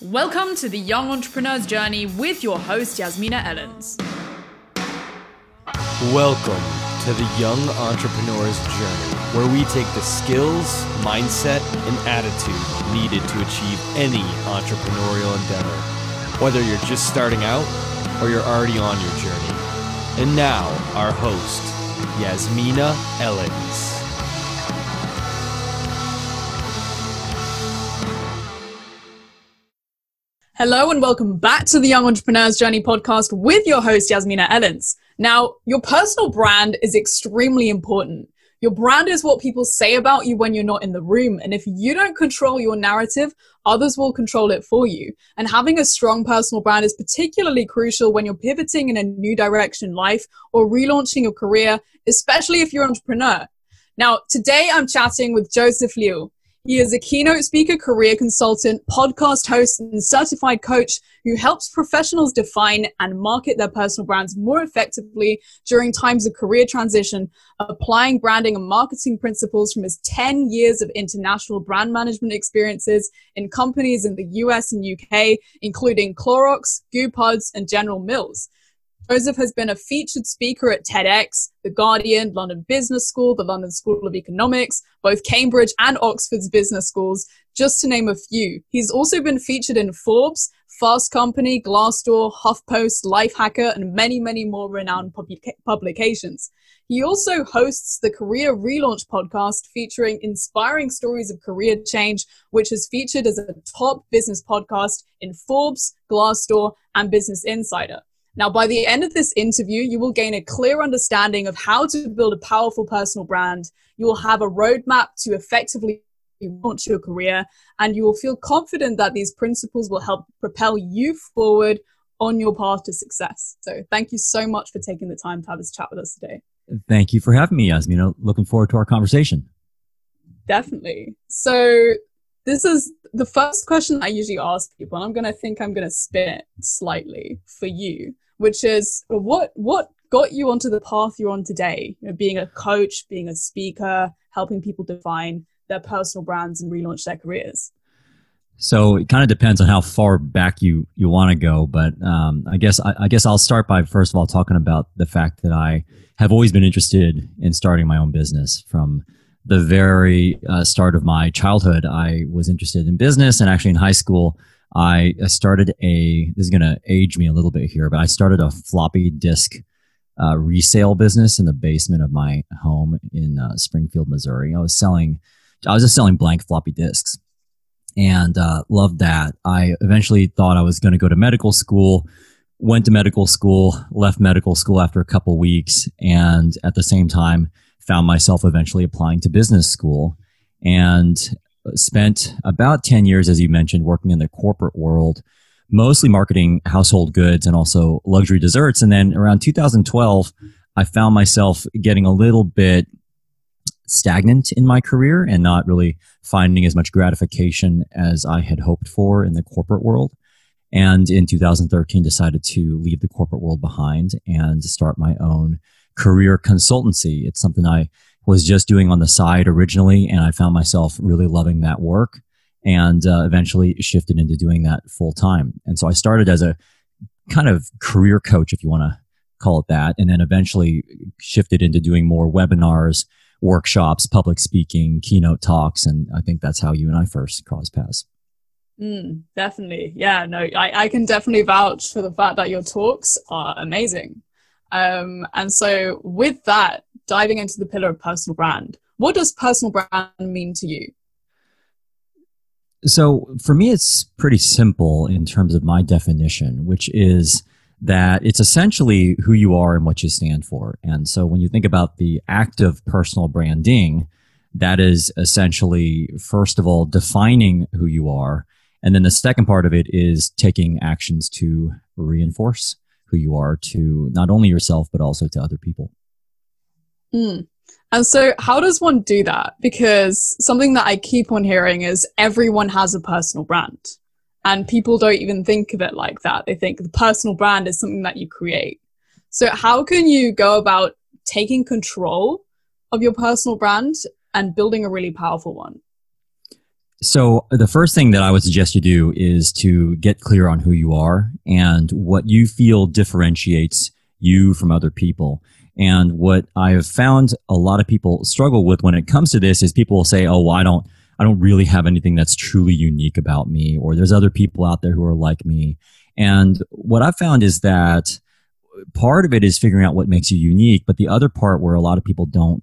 Welcome to the Young Entrepreneur's Journey with your host, Yasmina Ellens. Welcome to the Young Entrepreneur's Journey, where we take the skills, mindset, and attitude needed to achieve any entrepreneurial endeavor, whether you're just starting out or you're already on your journey. And now, our host, Yasmina Ellens. Hello and welcome back to the Young Entrepreneur's Journey podcast with your host, Yasmina Ellens. Now, your personal brand is extremely important. Your brand is what people say about you when you're not in the room. And if you don't control your narrative, others will control it for you. And having a strong personal brand is particularly crucial when you're pivoting in a new direction in life or relaunching your career, especially if you're an entrepreneur. Now, today I'm chatting with Joseph Liu. He is a keynote speaker, career consultant, podcast host, and certified coach who helps professionals define and market their personal brands more effectively during times of career transition, applying branding and marketing principles from his 10 years of international brand management experiences in companies in the US and UK, including Clorox, Gü Puds, and General Mills. Joseph has been a featured speaker at TEDx, The Guardian, London Business School, the London School of Economics, both Cambridge and Oxford's business schools, just to name a few. He's also been featured in Forbes, Fast Company, Glassdoor, HuffPost, Lifehacker, and many, many more renowned publica- publications. He also hosts the Career Relaunch podcast featuring inspiring stories of career change, which is featured as a top business podcast in Forbes, Glassdoor, and Business Insider. Now, by the end of this interview, you will gain a clear understanding of how to build a powerful personal brand. You will have a roadmap to effectively launch your career, and you will feel confident that these principles will help propel you forward on your path to success. So, thank you so much for taking the time to have this chat with us today. Thank you for having me, Yasmina. Looking forward to our conversation. Definitely. So, this is the first question I usually ask people, and I'm to think I'm to spin it slightly for you which is what what got you onto the path you're on today? You know, being a coach, being a speaker, helping people define their personal brands and relaunch their careers. So it kind of depends on how far back you you want to go, but um, I guess I, I, guess I'll start by first of all talking about the fact that I have always been interested in starting my own business from the very uh, start of my childhood. I was interested in business, and actually in high school, I, I started a, this is going to age me a little bit here, but I started a floppy disk uh, resale business in the basement of my home in uh, Springfield, Missouri. I was selling, I was just selling blank floppy disks and uh, loved that. I eventually thought I was going to go to medical school, went to medical school, left medical school after a couple weeks, and at the same time, found myself eventually applying to business school. And spent about 10 years, as you mentioned, working in the corporate world, mostly marketing household goods and also luxury desserts. And then around 2012, I found myself getting a little bit stagnant in my career and not really finding as much gratification as I had hoped for in the corporate world. And in 2013, decided to leave the corporate world behind and start my own career consultancy. It's something I was just doing on the side originally, and I found myself really loving that work and uh, eventually shifted into doing that full time. And so I started as a kind of career coach, if you want to call it that, and then eventually shifted into doing more webinars, workshops, public speaking, keynote talks. And I think that's how you and I first crossed paths. Mm, definitely. Yeah, no, I, I can definitely vouch for the fact that your talks are amazing. Um, and so, with that, diving into the pillar of personal brand, what does personal brand mean to you? So, for me, it's pretty simple in terms of my definition, which is that it's essentially who you are and what you stand for. And so, when you think about the act of personal branding, that is essentially, first of all, defining who you are. And then the second part of it is taking actions to reinforce who you are to not only yourself, but also to other people. Mm. And so, how does one do that? Because something that I keep on hearing is everyone has a personal brand. And people don't even think of it like that. They think the personal brand is something that you create. So, how can you go about taking control of your personal brand and building a really powerful one? So, the first thing that I would suggest you do is to get clear on who you are and what you feel differentiates you from other people. And what I have found a lot of people struggle with when it comes to this is people will say, "Oh, well, I don't, I don't really have anything that's truly unique about me," or "There's other people out there who are like me." And what I've found is that part of it is figuring out what makes you unique, but the other part where a lot of people don't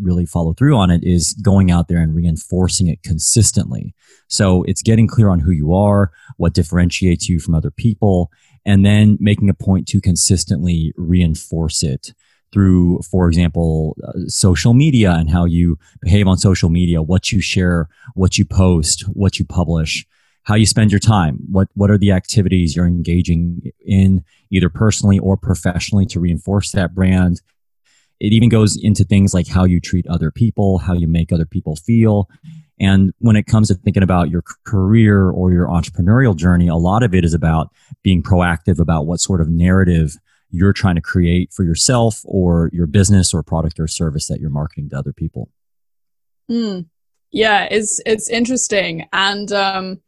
really follow through on it is going out there and reinforcing it consistently. So it's getting clear on who you are, what differentiates you from other people, and then making a point to consistently reinforce it through, for example, uh, social media and how you behave on social media, what you share, what you post, what you publish, how you spend your time, what, what are the activities you're engaging in either personally or professionally to reinforce that brand it even goes into things like how you treat other people, how you make other people feel. And when it comes to thinking about your career or your entrepreneurial journey, a lot of it is about being proactive about what sort of narrative you're trying to create for yourself or your business or product or service that you're marketing to other people. Mm. Yeah, it's it's interesting, and um,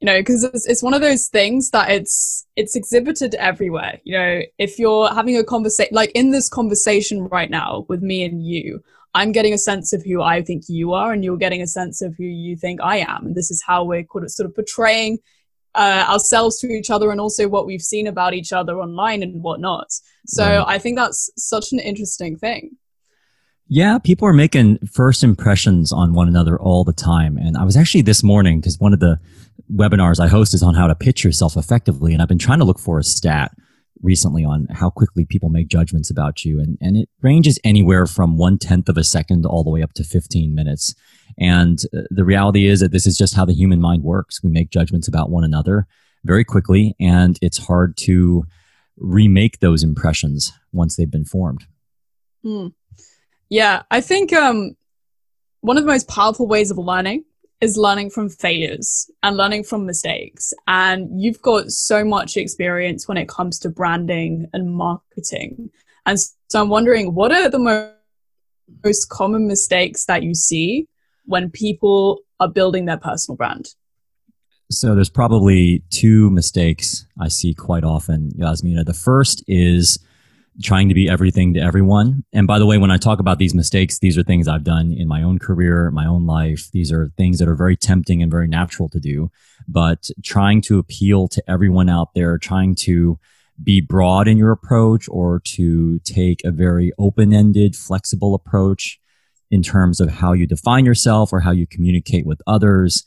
you know because it's, it's one of those things that it's it's exhibited everywhere you know if you're having a conversation like in this conversation right now with me and you i'm getting a sense of who i think you are and you're getting a sense of who you think i am and this is how we're sort of portraying uh, ourselves to each other and also what we've seen about each other online and whatnot so right. i think that's such an interesting thing yeah, people are making first impressions on one another all the time. And I was actually this morning, because one of the webinars I host is on how to pitch yourself effectively. And I've been trying to look for a stat recently on how quickly people make judgments about you. And, and it ranges anywhere from one tenth of a second all the way up to 15 minutes. And uh, the reality is that this is just how the human mind works. We make judgments about one another very quickly, and it's hard to remake those impressions once they've been formed. Mm. Yeah, I think um, one of the most powerful ways of learning is learning from failures and learning from mistakes. And you've got so much experience when it comes to branding and marketing. And so I'm wondering, what are the mo- most common mistakes that you see when people are building their personal brand? So there's probably two mistakes I see quite often, Yasmina. The first is trying to be everything to everyone. And by the way, when I talk about these mistakes, these are things I've done in my own career, my own life. These are things that are very tempting and very natural to do. But trying to appeal to everyone out there, trying to be broad in your approach or to take a very open ended, flexible approach in terms of how you define yourself or how you communicate with others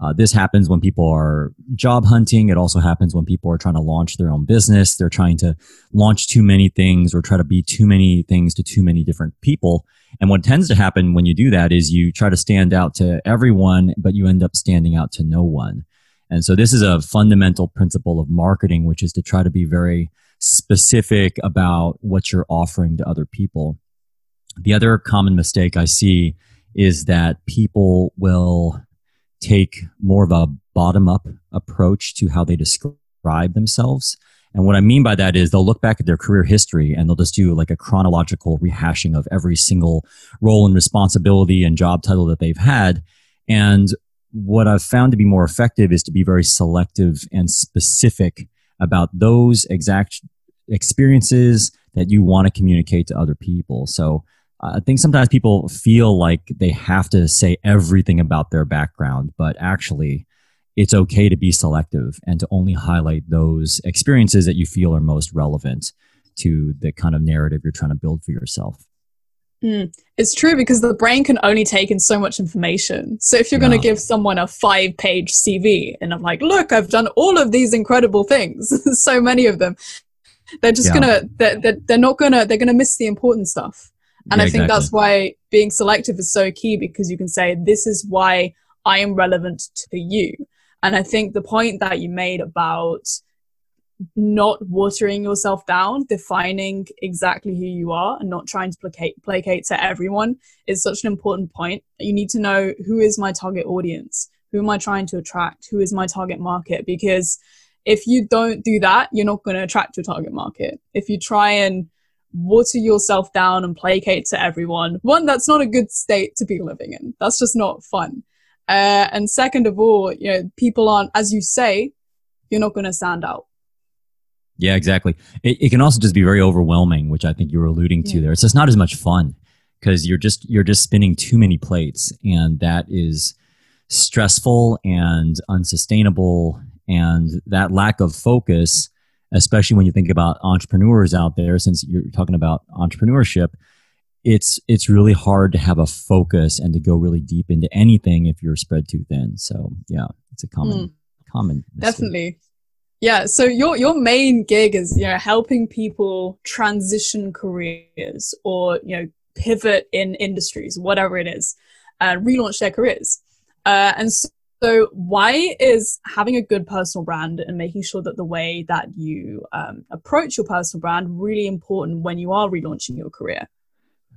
uh, this happens when people are job hunting. It also happens when people are trying to launch their own business. They're trying to launch too many things or try to be too many things to too many different people. And what tends to happen when you do that is you try to stand out to everyone, but you end up standing out to no one. And so this is a fundamental principle of marketing, which is to try to be very specific about what you're offering to other people. The other common mistake I see is that people will take more of a bottom up approach to how they describe themselves. And what I mean by that is they'll look back at their career history and they'll just do like a chronological rehashing of every single role and responsibility and job title that they've had. And what I've found to be more effective is to be very selective and specific about those exact experiences that you want to communicate to other people. So I think sometimes people feel like they have to say everything about their background, but actually, it's okay to be selective and to only highlight those experiences that you feel are most relevant to the kind of narrative you're trying to build for yourself. Mm, it's true because the brain can only take in so much information. So if you're yeah. going to give someone a five page CV and I'm like, look, I've done all of these incredible things, so many of them, they're just yeah. going to, they're, they're, they're not going to, they're going to miss the important stuff. And yeah, I think exactly. that's why being selective is so key because you can say, this is why I am relevant to you. And I think the point that you made about not watering yourself down, defining exactly who you are, and not trying to placate, placate to everyone is such an important point. You need to know who is my target audience? Who am I trying to attract? Who is my target market? Because if you don't do that, you're not going to attract your target market. If you try and water yourself down and placate to everyone. One, that's not a good state to be living in. That's just not fun. Uh, and second of all, you know, people aren't, as you say, you're not going to stand out. Yeah, exactly. It, it can also just be very overwhelming, which I think you were alluding to yeah. there. It's just not as much fun because you're just you're just spinning too many plates, and that is stressful and unsustainable. And that lack of focus, especially when you think about entrepreneurs out there, since you're talking about entrepreneurship, it's it's really hard to have a focus and to go really deep into anything if you're spread too thin. So yeah, it's a common mm. common mistake. definitely. Yeah, so your your main gig is you know helping people transition careers or you know pivot in industries, whatever it is, and relaunch their careers. Uh, and so, so, why is having a good personal brand and making sure that the way that you um, approach your personal brand really important when you are relaunching your career?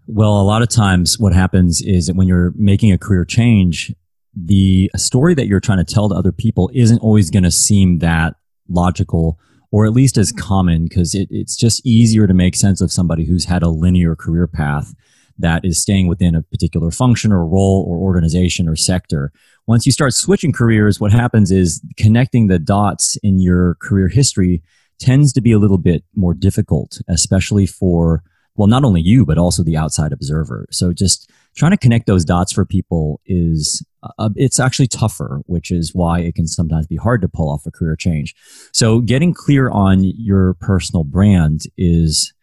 Well, a lot of times what happens is that when you're making a career change, the story that you're trying to tell to other people isn't always going to seem that logical or at least as common because it, it's just easier to make sense of somebody who's had a linear career path that is staying within a particular function or role or organization or sector. Once you start switching careers, what happens is connecting the dots in your career history tends to be a little bit more difficult, especially for, well, not only you, but also the outside observer. So just trying to connect those dots for people is uh, it's actually tougher, which is why it can sometimes be hard to pull off a career change. So getting clear on your personal brand is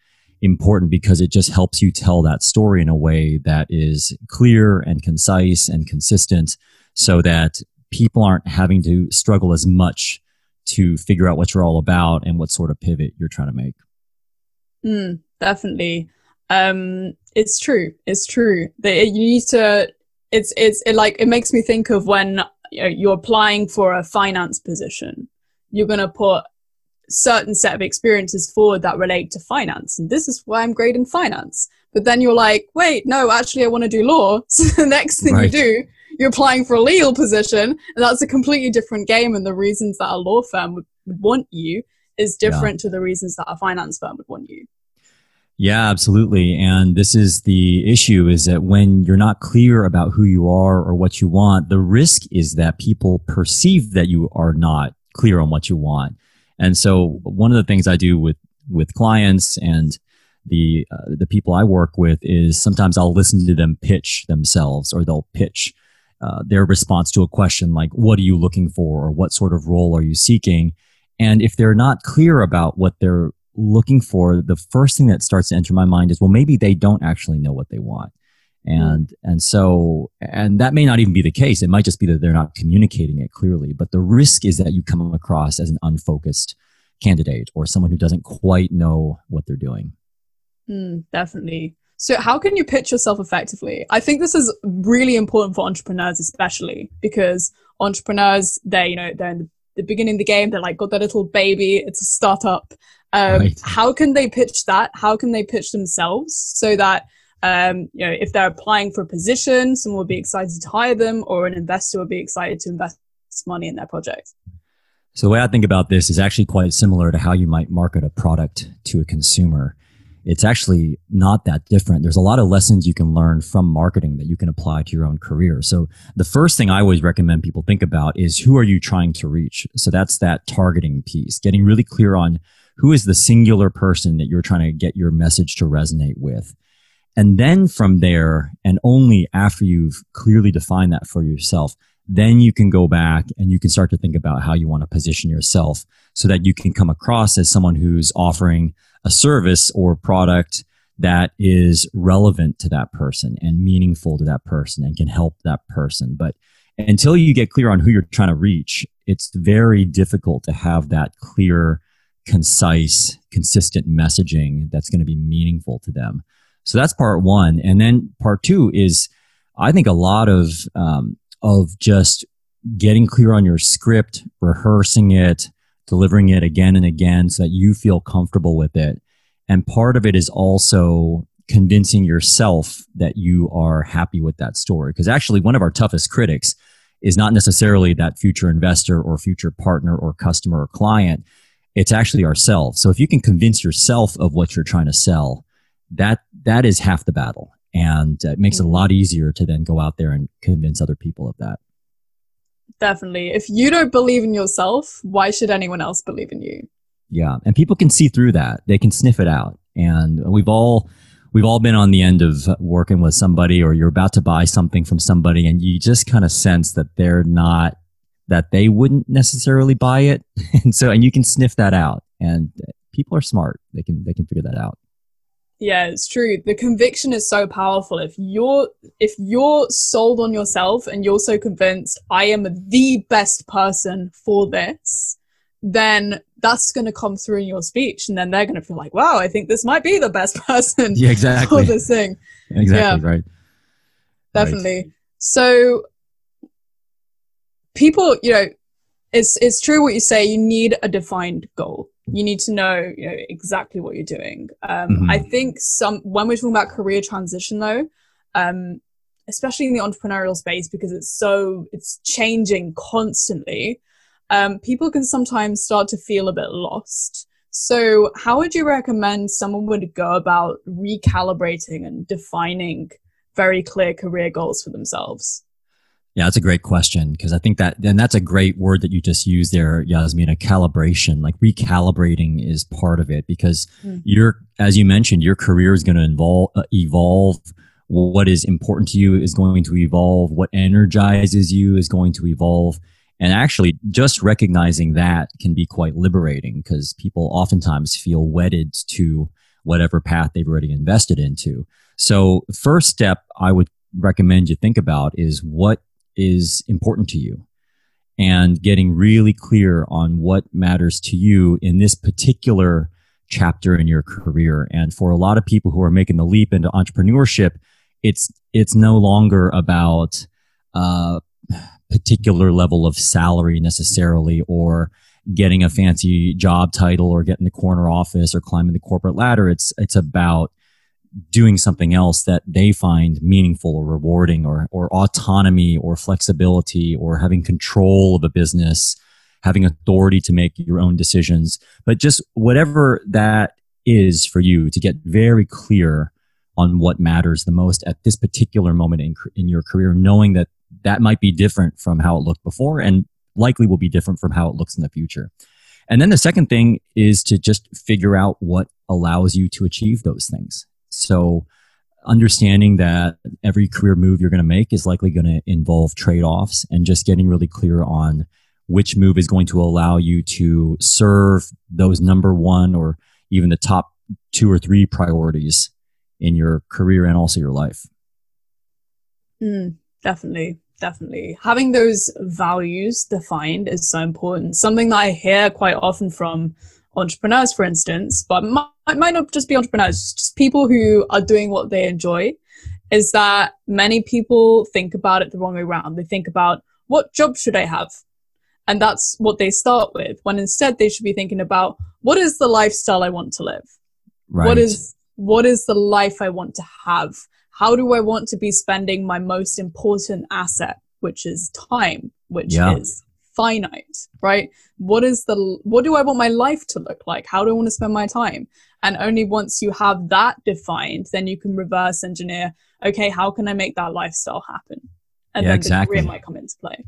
important because it just helps you tell that story in a way that is clear and concise and consistent so that people aren't having to struggle as much to figure out what you're all about and what sort of pivot you're trying to make. Mm, definitely. Um, it's true. It's true that you need to, it's, it's, it like, it makes me think of when you know, you're applying for a finance position. You're going to put certain set of experiences forward that relate to finance. And this is why I'm great in finance. But then you're like, wait, no, actually, I want to do law. So the next thing right. you do, you're applying for a legal position, and that's a completely different game. And the reasons that a law firm would, would want you is different yeah. to the reasons that a finance firm would want you. Yeah, absolutely. And this is the issue is that when you're not clear about who you are or what you want, the risk is that people perceive that you are not clear on what you want. And so one of the things I do with, with clients and the, uh, the people I work with is sometimes I'll listen to them pitch themselves or they'll pitch uh, their response to a question like, what are you looking for? Or what sort of role are you seeking? And if they're not clear about what they're looking for, the first thing that starts to enter my mind is, well, maybe they don't actually know what they want. And, and so, and that may not even be the case. It might just be that they're not communicating it clearly. But the risk is that you come across as an unfocused candidate or someone who doesn't quite know what they're doing. Mm, definitely. So, how can you pitch yourself effectively? I think this is really important for entrepreneurs, especially because entrepreneurs, they you know they're in the, the beginning of the game. They're like got their little baby. It's a startup. Um, right. How can they pitch that? How can they pitch themselves so that um, you know, if they're applying for a position, someone will be excited to hire them, or an investor will be excited to invest money in their project. So the way I think about this is actually quite similar to how you might market a product to a consumer. It's actually not that different. There's a lot of lessons you can learn from marketing that you can apply to your own career. So the first thing I always recommend people think about is who are you trying to reach? So that's that targeting piece, getting really clear on who is the singular person that you're trying to get your message to resonate with. And then from there, and only after you've clearly defined that for yourself, then you can go back and you can start to think about how you want to position yourself so that you can come across as someone who's offering a service or product that is relevant to that person and meaningful to that person and can help that person. But until you get clear on who you're trying to reach, it's very difficult to have that clear, concise, consistent messaging that's going to be meaningful to them. So that's part one. And then part two is, I think a lot of, um, of just getting clear on your script, rehearsing it, delivering it again and again so that you feel comfortable with it. And part of it is also convincing yourself that you are happy with that story. Because actually, one of our toughest critics is not necessarily that future investor or future partner or customer or client. It's actually ourselves. So if you can convince yourself of what you're trying to sell, that that is half the battle and uh, it makes it a mm-hmm. lot easier to then go out there and convince other people of that definitely. If you don't believe in yourself, why should anyone else believe in you? Yeah, and people can see through that. They can sniff it out. And we've all we've all been on the end of working with somebody or you're about to buy something from somebody and you just kind of sense that they're not that they wouldn't necessarily buy it. And so and you can sniff that out. And people are smart. They can they can figure that out. Yeah, it's true. The conviction is so powerful. If you're if you're sold on yourself and you're so convinced I am the best person for this, then that's going to come through in your speech and then they're going to feel like, "Wow, I think this might be the best person yeah, exactly. for this thing." Exactly, yeah. right. Definitely. Right. So people, you know, it's it's true what you say, you need a defined goal you need to know you know exactly what you're doing. Um, mm-hmm. i think some when we're talking about career transition though um, especially in the entrepreneurial space because it's so it's changing constantly um, people can sometimes start to feel a bit lost. So how would you recommend someone would go about recalibrating and defining very clear career goals for themselves yeah, that's a great question because I think that, and that's a great word that you just used there, Yasmina, calibration. Like recalibrating is part of it because mm. your, as you mentioned, your career is going to involve, uh, evolve. What is important to you is going to evolve. What energizes you is going to evolve. And actually, just recognizing that can be quite liberating because people oftentimes feel wedded to whatever path they've already invested into. So, first step I would recommend you think about is what is important to you and getting really clear on what matters to you in this particular chapter in your career. And for a lot of people who are making the leap into entrepreneurship, it's it's no longer about a particular level of salary necessarily or getting a fancy job title or getting the corner office or climbing the corporate ladder. It's it's about doing something else that they find meaningful or rewarding or, or autonomy or flexibility or having control of a business, having authority to make your own decisions, but just whatever that is for you to get very clear on what matters the most at this particular moment in, in your career, knowing that that might be different from how it looked before and likely will be different from how it looks in the future. And then the second thing is to just figure out what allows you to achieve those things. So understanding that every career move you're going to make is likely going to involve trade-offs and just getting really clear on which move is going to allow you to serve those number one or even the top two or three priorities in your career and also your life. Mm, definitely, definitely. Having those values defined is so important. Something that I hear quite often from entrepreneurs, for instance, but might, might not just be entrepreneurs, just people who are doing what they enjoy, is that many people think about it the wrong way around. They think about what job should I have? And that's what they start with, when instead they should be thinking about what is the lifestyle I want to live? Right. What is what is the life I want to have? How do I want to be spending my most important asset, which is time, which yeah. is finite, right? What is the what do I want my life to look like? How do I want to spend my time? And only once you have that defined, then you can reverse engineer, okay, how can I make that lifestyle happen? And yeah, then exactly. the career might come into play.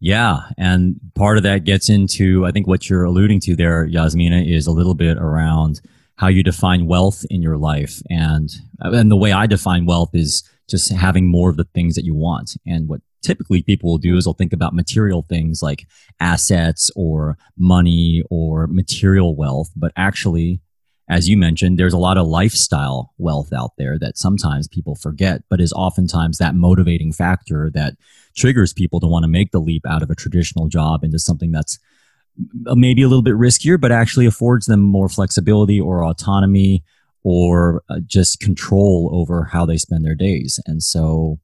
Yeah. And part of that gets into, I think what you're alluding to there, Yasmina, is a little bit around how you define wealth in your life. And, and the way I define wealth is just having more of the things that you want. And what typically people will do is they'll think about material things like assets or money or material wealth. But actually, as you mentioned, there's a lot of lifestyle wealth out there that sometimes people forget, but is oftentimes that motivating factor that triggers people to want to make the leap out of a traditional job into something that's maybe a little bit riskier, but actually affords them more flexibility or autonomy or uh, just control over how they spend their days. And so,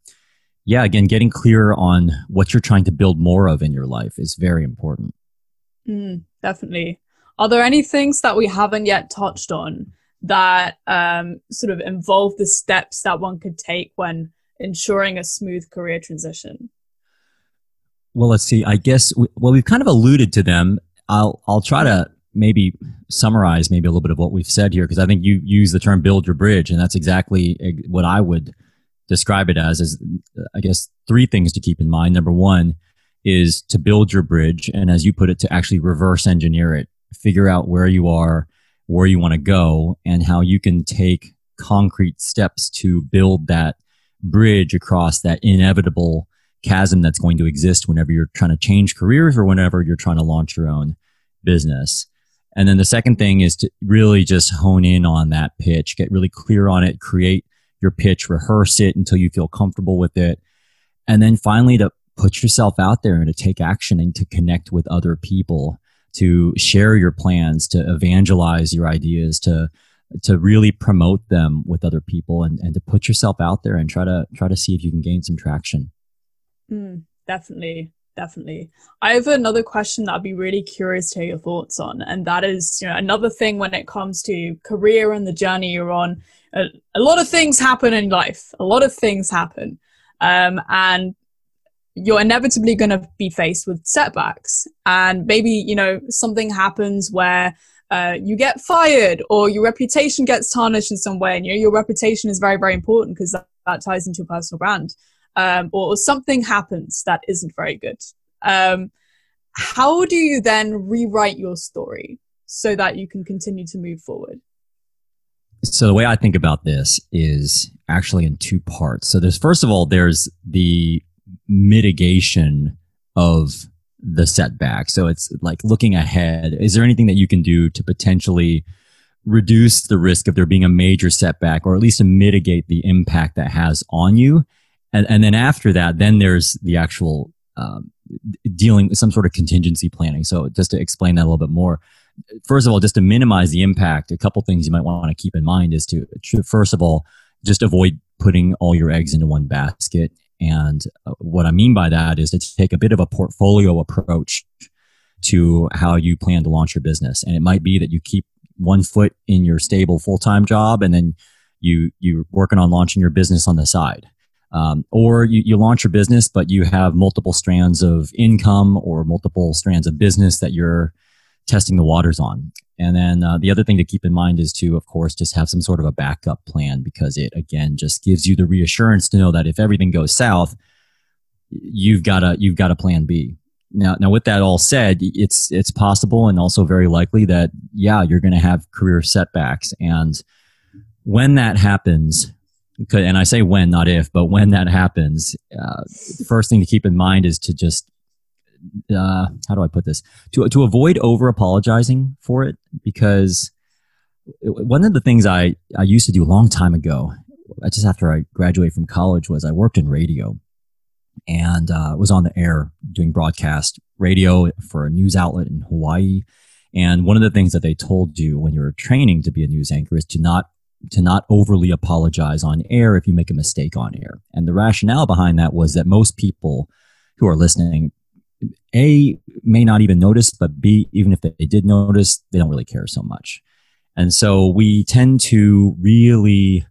yeah, again, getting clear on what you're trying to build more of in your life is very important. Mm, definitely. Are there any things that we haven't yet touched on that um, sort of involve the steps that one could take when ensuring a smooth career transition? Well, let's see. I guess we, well, we've kind of alluded to them. I'll I'll try to maybe summarize maybe a little bit of what we've said here because I think you use the term build your bridge, and that's exactly what I would describe it as is I guess three things to keep in mind. Number one, is to build your bridge. And as you put it, to actually reverse engineer it, figure out where you are, where you want to go, and how you can take concrete steps to build that bridge across that inevitable chasm that's going to exist whenever you're trying to change careers or whenever you're trying to launch your own business. And then the second thing is to really just hone in on that pitch, get really clear on it, create your pitch, rehearse it until you feel comfortable with it. And then finally to put yourself out there and to take action and to connect with other people, to share your plans, to evangelize your ideas, to to really promote them with other people and, and to put yourself out there and try to try to see if you can gain some traction. Mm, definitely definitely. I have another question that I'd be really curious to hear your thoughts on, and that is, you know, another thing when it comes to career and the journey you're on. A, a lot of things happen in life. A lot of things happen, um, and you're inevitably going to be faced with setbacks. And maybe you know something happens where uh, you get fired or your reputation gets tarnished in some way, and you know, your reputation is very very important because that, that ties into your personal brand um, or something happens that isn't very good. Um, how do you then rewrite your story so that you can continue to move forward? So the way I think about this is actually in two parts. So there's first of all there's the mitigation of the setback. So it's like looking ahead. Is there anything that you can do to potentially reduce the risk of there being a major setback or at least to mitigate the impact that has on you? and and then after that, then there's the actual um, dealing with some sort of contingency planning. So just to explain that a little bit more, first of all, just to minimize the impact, a couple things you might want to keep in mind is to, to first of all just avoid putting all your eggs into one basket. And uh, what I mean by that is to take a bit of a portfolio approach to how you plan to launch your business. And it might be that you keep one foot in your stable full time job and then you you're working on launching your business on the side um, or you, you launch your business, but you have multiple strands of income or multiple strands of business that you're testing the waters on. And then uh, the other thing to keep in mind is to, of course, just have some sort of a backup plan because it again just gives you the reassurance to know that if everything goes south, you've got a you've got a plan B. Now, now with that all said, it's it's possible and also very likely that yeah, you're going to have career setbacks, and when that happens, and I say when, not if, but when that happens, uh, first thing to keep in mind is to just, uh, how do I put this? To, to avoid over apologizing for it, because one of the things I, I used to do a long time ago, just after I graduated from college, was I worked in radio and uh, was on the air doing broadcast radio for a news outlet in Hawaii. And one of the things that they told you when you were training to be a news anchor is to not to not overly apologize on air if you make a mistake on air. And the rationale behind that was that most people who are listening, A, may not even notice, but B, even if they did notice, they don't really care so much. And so we tend to really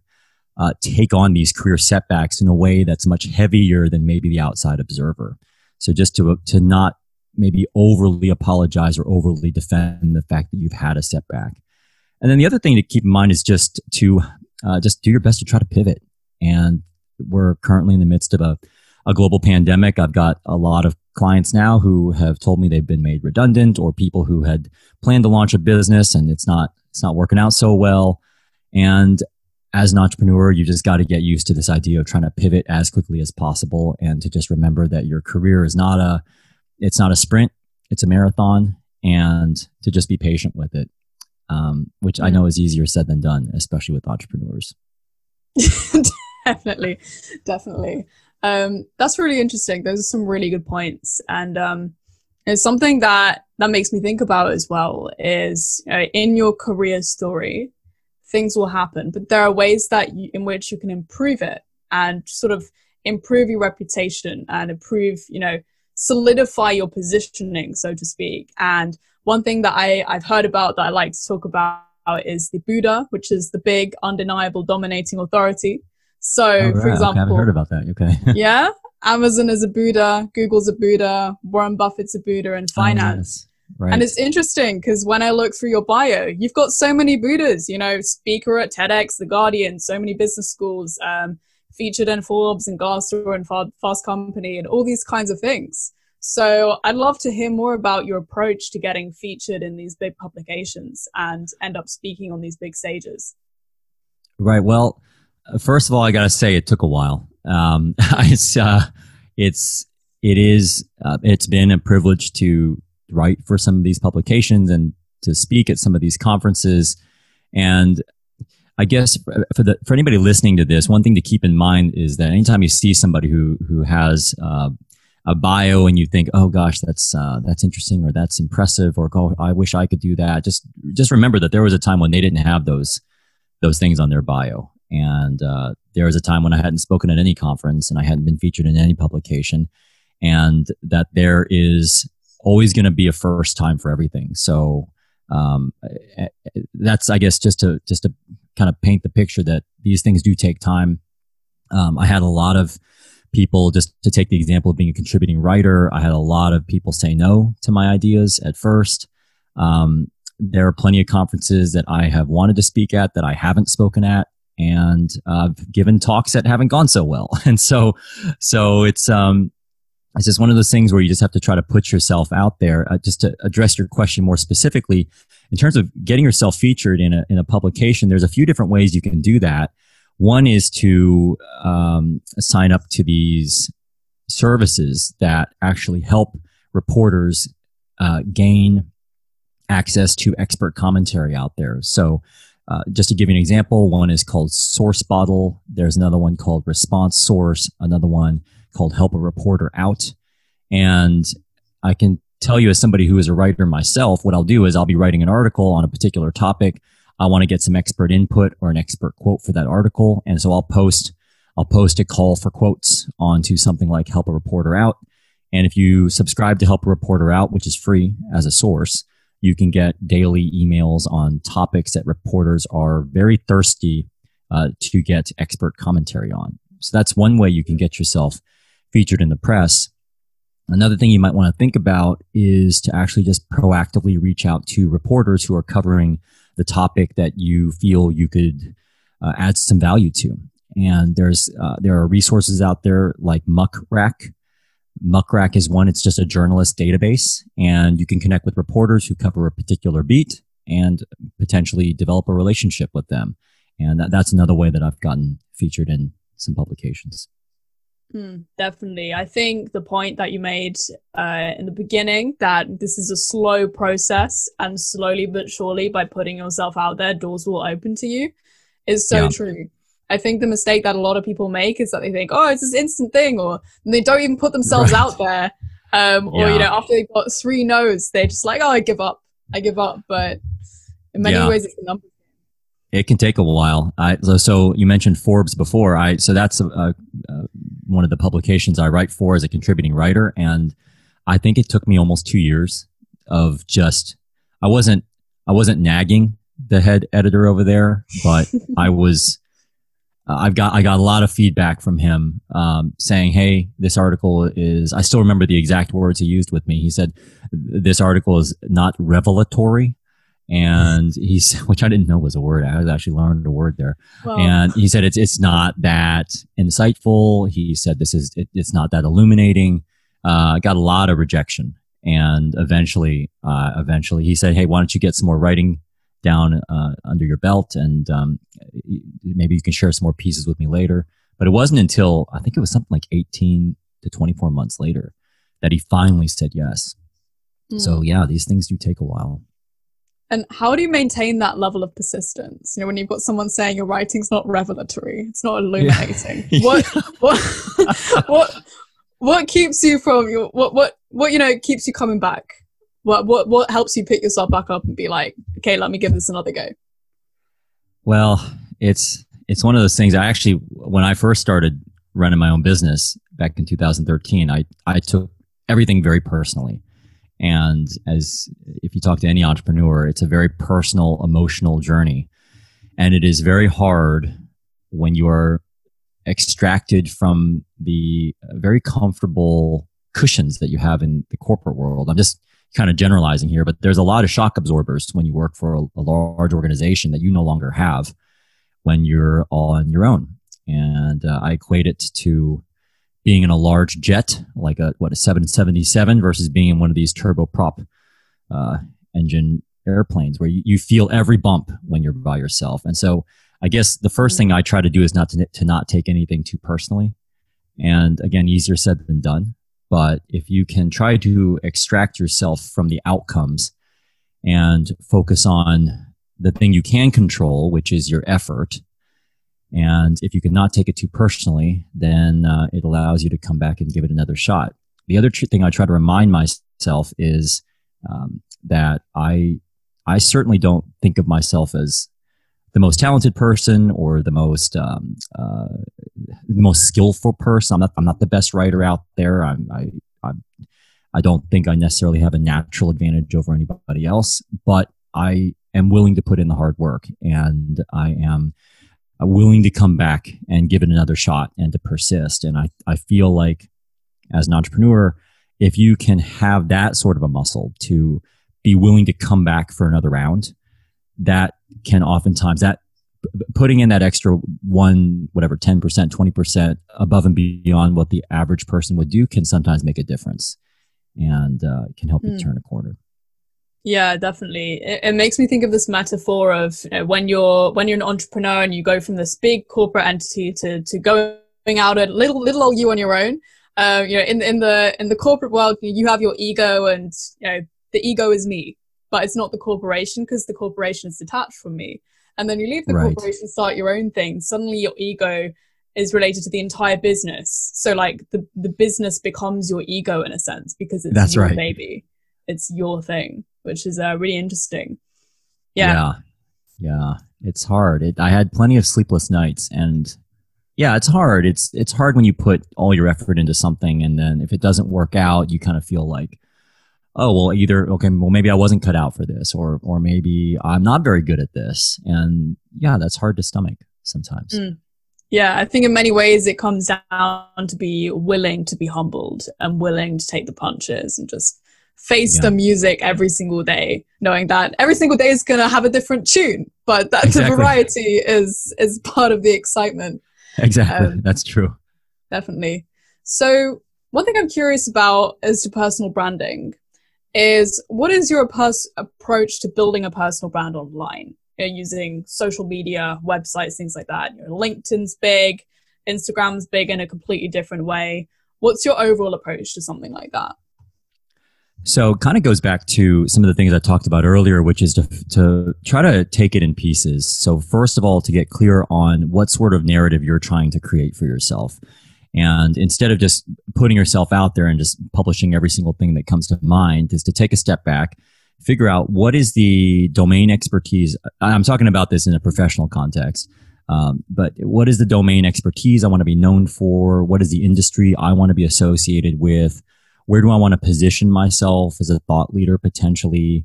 uh, take on these career setbacks in a way that's much heavier than maybe the outside observer. So just to, to not maybe overly apologize or overly defend the fact that you've had a setback. And then the other thing to keep in mind is just to uh, just do your best to try to pivot. And we're currently in the midst of a, a global pandemic. I've got a lot of clients now who have told me they've been made redundant or people who had planned to launch a business and it's not it's not working out so well. And as an entrepreneur, you just got to get used to this idea of trying to pivot as quickly as possible and to just remember that your career is not a it's not a sprint, it's a marathon and to just be patient with it um, which I know is easier said than done, especially with entrepreneurs. definitely, definitely. Um, that's really interesting. Those are some really good points, and um, it's something that that makes me think about as well. Is uh, in your career story, things will happen, but there are ways that you, in which you can improve it and sort of improve your reputation and improve, you know, solidify your positioning, so to speak, and one thing that I, I've heard about that I like to talk about is the Buddha, which is the big, undeniable, dominating authority. So, oh, right. for example, okay, I've heard about that. Okay. yeah. Amazon is a Buddha, Google's a Buddha, Warren Buffett's a Buddha in finance. Oh, yes. Right. And it's interesting because when I look through your bio, you've got so many Buddhas, you know, speaker at TEDx, The Guardian, so many business schools, um, featured in Forbes and Glassdoor and Fast Company and all these kinds of things. So I'd love to hear more about your approach to getting featured in these big publications and end up speaking on these big stages. Right. Well, first of all, I got to say it took a while. Um, it's, uh, it's, it is, uh, it's been a privilege to write for some of these publications and to speak at some of these conferences. And I guess for the for anybody listening to this, one thing to keep in mind is that anytime you see somebody who who has uh, a bio and you think, oh gosh, that's uh, that's interesting or that's impressive or oh, I wish I could do that. Just just remember that there was a time when they didn't have those those things on their bio, and uh, there was a time when I hadn't spoken at any conference and I hadn't been featured in any publication, and that there is always going to be a first time for everything. So um, eh, eh, that's I guess just to just to kind of paint the picture that these things do take time. Um, I had a lot of people, just to take the example of being a contributing writer, I had a lot of people say no to my ideas at first. Um, there are plenty of conferences that I have wanted to speak at that I haven't spoken at, and I've given talks that haven't gone so well. And so, so it's um, it's just one of those things where you just have to try to put yourself out there. Uh, just to address your question more specifically, in terms of getting yourself featured in a in a publication, there's a few different ways you can do that. One is to um, sign up to these services that actually help reporters uh, gain access to expert commentary out there. So, uh, just to give you an example, one is called SourceBottle. There's another one called Response Source. Another one called Help a Reporter Out. And I can tell you, as somebody who is a writer myself, what I'll do is I'll be writing an article on a particular topic. I want to get some expert input or an expert quote for that article. And so I'll post, I'll post a call for quotes onto something like Help a Reporter Out. And if you subscribe to Help a Reporter Out, which is free as a source, you can get daily emails on topics that reporters are very thirsty uh, to get expert commentary on. So that's one way you can get yourself featured in the press. Another thing you might want to think about is to actually just proactively reach out to reporters who are covering the topic that you feel you could uh, add some value to. And there's uh, there are resources out there like Muck Rack. Muck Rack is one; it's just a journalist database, and you can connect with reporters who cover a particular beat and potentially develop a relationship with them. And that, that's another way that I've gotten featured in some publications. Mm, definitely. I think the point that you made uh, in the beginning that this is a slow process and slowly but surely by putting yourself out there, doors will open to you is so yeah. true. I think the mistake that a lot of people make is that they think, oh, it's this instant thing, or they don't even put themselves right. out there. Um, or, yeah. you know, after they've got three no's, they're just like, oh, I give up. I give up. But in many yeah. ways, it's a number it can take a while. I, so, so, you mentioned Forbes before. I so that's a, a, a, one of the publications I write for as a contributing writer, and I think it took me almost two years of just I wasn't I wasn't nagging the head editor over there, but I was. Uh, I've got I got a lot of feedback from him um, saying, "Hey, this article is." I still remember the exact words he used with me. He said, "This article is not revelatory." and he's which I didn't know was a word. I actually learned a word there. Well, and he said it's it's not that insightful. He said this is it, it's not that illuminating. Uh, got a lot of rejection, and eventually, uh, eventually, he said, "Hey, why don't you get some more writing down uh, under your belt, and um, maybe you can share some more pieces with me later." But it wasn't until I think it was something like eighteen to twenty four months later that he finally said yes. Mm. So yeah, these things do take a while. And how do you maintain that level of persistence? You know, when you've got someone saying your writing's not revelatory, it's not illuminating. Yeah. what what what what keeps you from your what what what you know keeps you coming back? What what what helps you pick yourself back up and be like, okay, let me give this another go? Well, it's it's one of those things. I actually, when I first started running my own business back in 2013, I I took everything very personally. And as if you talk to any entrepreneur, it's a very personal, emotional journey. And it is very hard when you are extracted from the very comfortable cushions that you have in the corporate world. I'm just kind of generalizing here, but there's a lot of shock absorbers when you work for a, a large organization that you no longer have when you're on your own. And uh, I equate it to being in a large jet, like a what a 777, versus being in one of these turboprop uh, engine airplanes, where you, you feel every bump when you're by yourself. And so, I guess the first thing I try to do is not to to not take anything too personally. And again, easier said than done. But if you can try to extract yourself from the outcomes and focus on the thing you can control, which is your effort, and if you can not take it too personally, then uh, it allows you to come back and give it another shot. The other tr- thing I try to remind myself is um, that I I certainly don't think of myself as the most talented person or the most um, uh, the most skillful person. I'm not I'm not the best writer out there. I'm, I I'm, I don't think I necessarily have a natural advantage over anybody else, but I am willing to put in the hard work and I am willing to come back and give it another shot and to persist. And I, I feel like as an entrepreneur, if you can have that sort of a muscle to be willing to come back for another round, that can oftentimes that putting in that extra one, whatever, 10%, 20% above and beyond what the average person would do can sometimes make a difference and uh, can help mm. you hmm. turn a corner. Yeah, definitely. It, it, makes me think of this metaphor of you know, when you're when you're an entrepreneur and you go from this big corporate entity to to going out a little little old you on your own. Uh, you know, in in the in the corporate world, you have your ego, and you know the ego is me, but it's not the corporation because the corporation is detached from me. And then you leave the right. corporation, start your own thing. Suddenly, your ego is related to the entire business. So, like the the business becomes your ego in a sense because it's That's your right. baby, it's your thing which is uh, really interesting. Yeah. Yeah. Yeah. It's hard. It, I had plenty of sleepless nights and yeah, it's hard. It's, it's hard when you put all your effort into something and then if it doesn't work out, you kind of feel like, oh, well, either, okay, well, maybe I wasn't cut out for this or, or maybe I'm not very good at this. And yeah, that's hard to stomach sometimes. Mm. Yeah, I think in many ways it comes down to be willing to be humbled and willing to take the punches and just face yeah. the music every single day, knowing that every single day is going to have a different tune, but that exactly. the variety is is part of the excitement. Exactly, um, that's true. Definitely. So, one thing I'm curious about is to personal branding is what is your pers- approach to building a personal brand online? You're using social media, websites, things like that. You know, LinkedIn's big, Instagram's big in a completely different way. What's your overall approach to something like that? So kind of goes back to some of the things I talked about earlier, which is to, to try to take it in pieces. So first of all, to get clear on what sort of narrative you're trying to create for yourself. And instead of just putting yourself out there and just publishing every single thing that comes to mind is to take a step back, figure out what is the domain expertise. I'm talking about this in a professional context. Um, but what is the domain expertise I want to be known for? What is the industry I want to be associated with? where do I want to position myself as a thought leader potentially?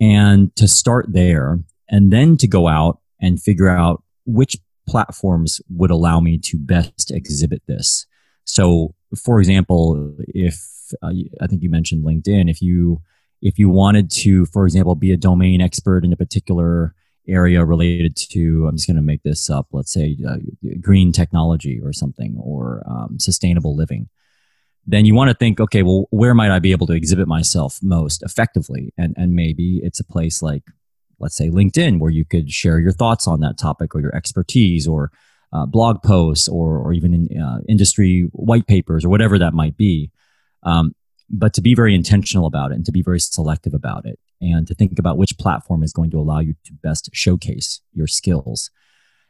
And to start there and then to go out and figure out which platforms would allow me to best exhibit this. So, for example, if uh, I think you mentioned LinkedIn, if you if you wanted to, for example, be a domain expert in a particular area related to, I'm just going to make this up, let's say uh, green technology or something, or um, sustainable living then you want to think, okay, well, where might I be able to exhibit myself most effectively? And, and maybe it's a place like, let's say LinkedIn, where you could share your thoughts on that topic or your expertise or uh, blog posts or, or even in, uh, industry white papers or whatever that might be. Um, but to be very intentional about it and to be very selective about it and to think about which platform is going to allow you to best showcase your skills.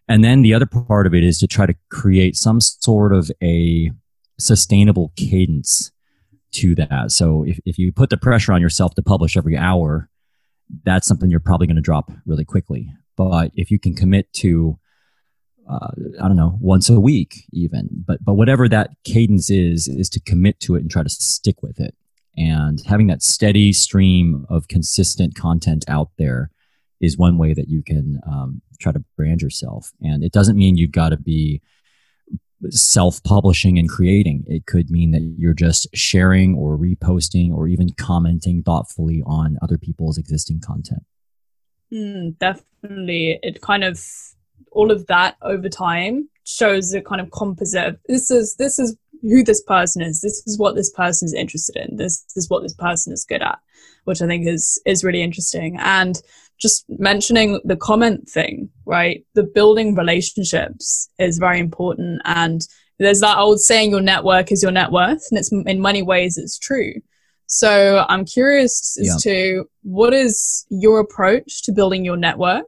And then the other part of it is to try to create some sort of a sustainable cadence to that. So if, if you put the pressure on yourself to publish every hour, that's something you're probably going to drop really quickly. But if you can commit to, uh, I don't know, once a week even, but but whatever that cadence is, is to commit to it and try to stick with it. And having that steady stream of consistent content out there is one way that you can um, try to brand yourself. And it doesn't mean you've got to be self publishing and creating. It could mean that you're just sharing or reposting or even commenting thoughtfully on other people's existing content. Mm, definitely. It kind of, all of that over time shows a kind of composite. This is, this is who this person is. This is what this person is interested in. This is what this person is good at, which I think is is really interesting. And just mentioning the comment thing, right? The building relationships is very important. And there's that old saying, your network is your net worth. And it's in many ways, it's true. So I'm curious as yeah. to what is your approach to building your network?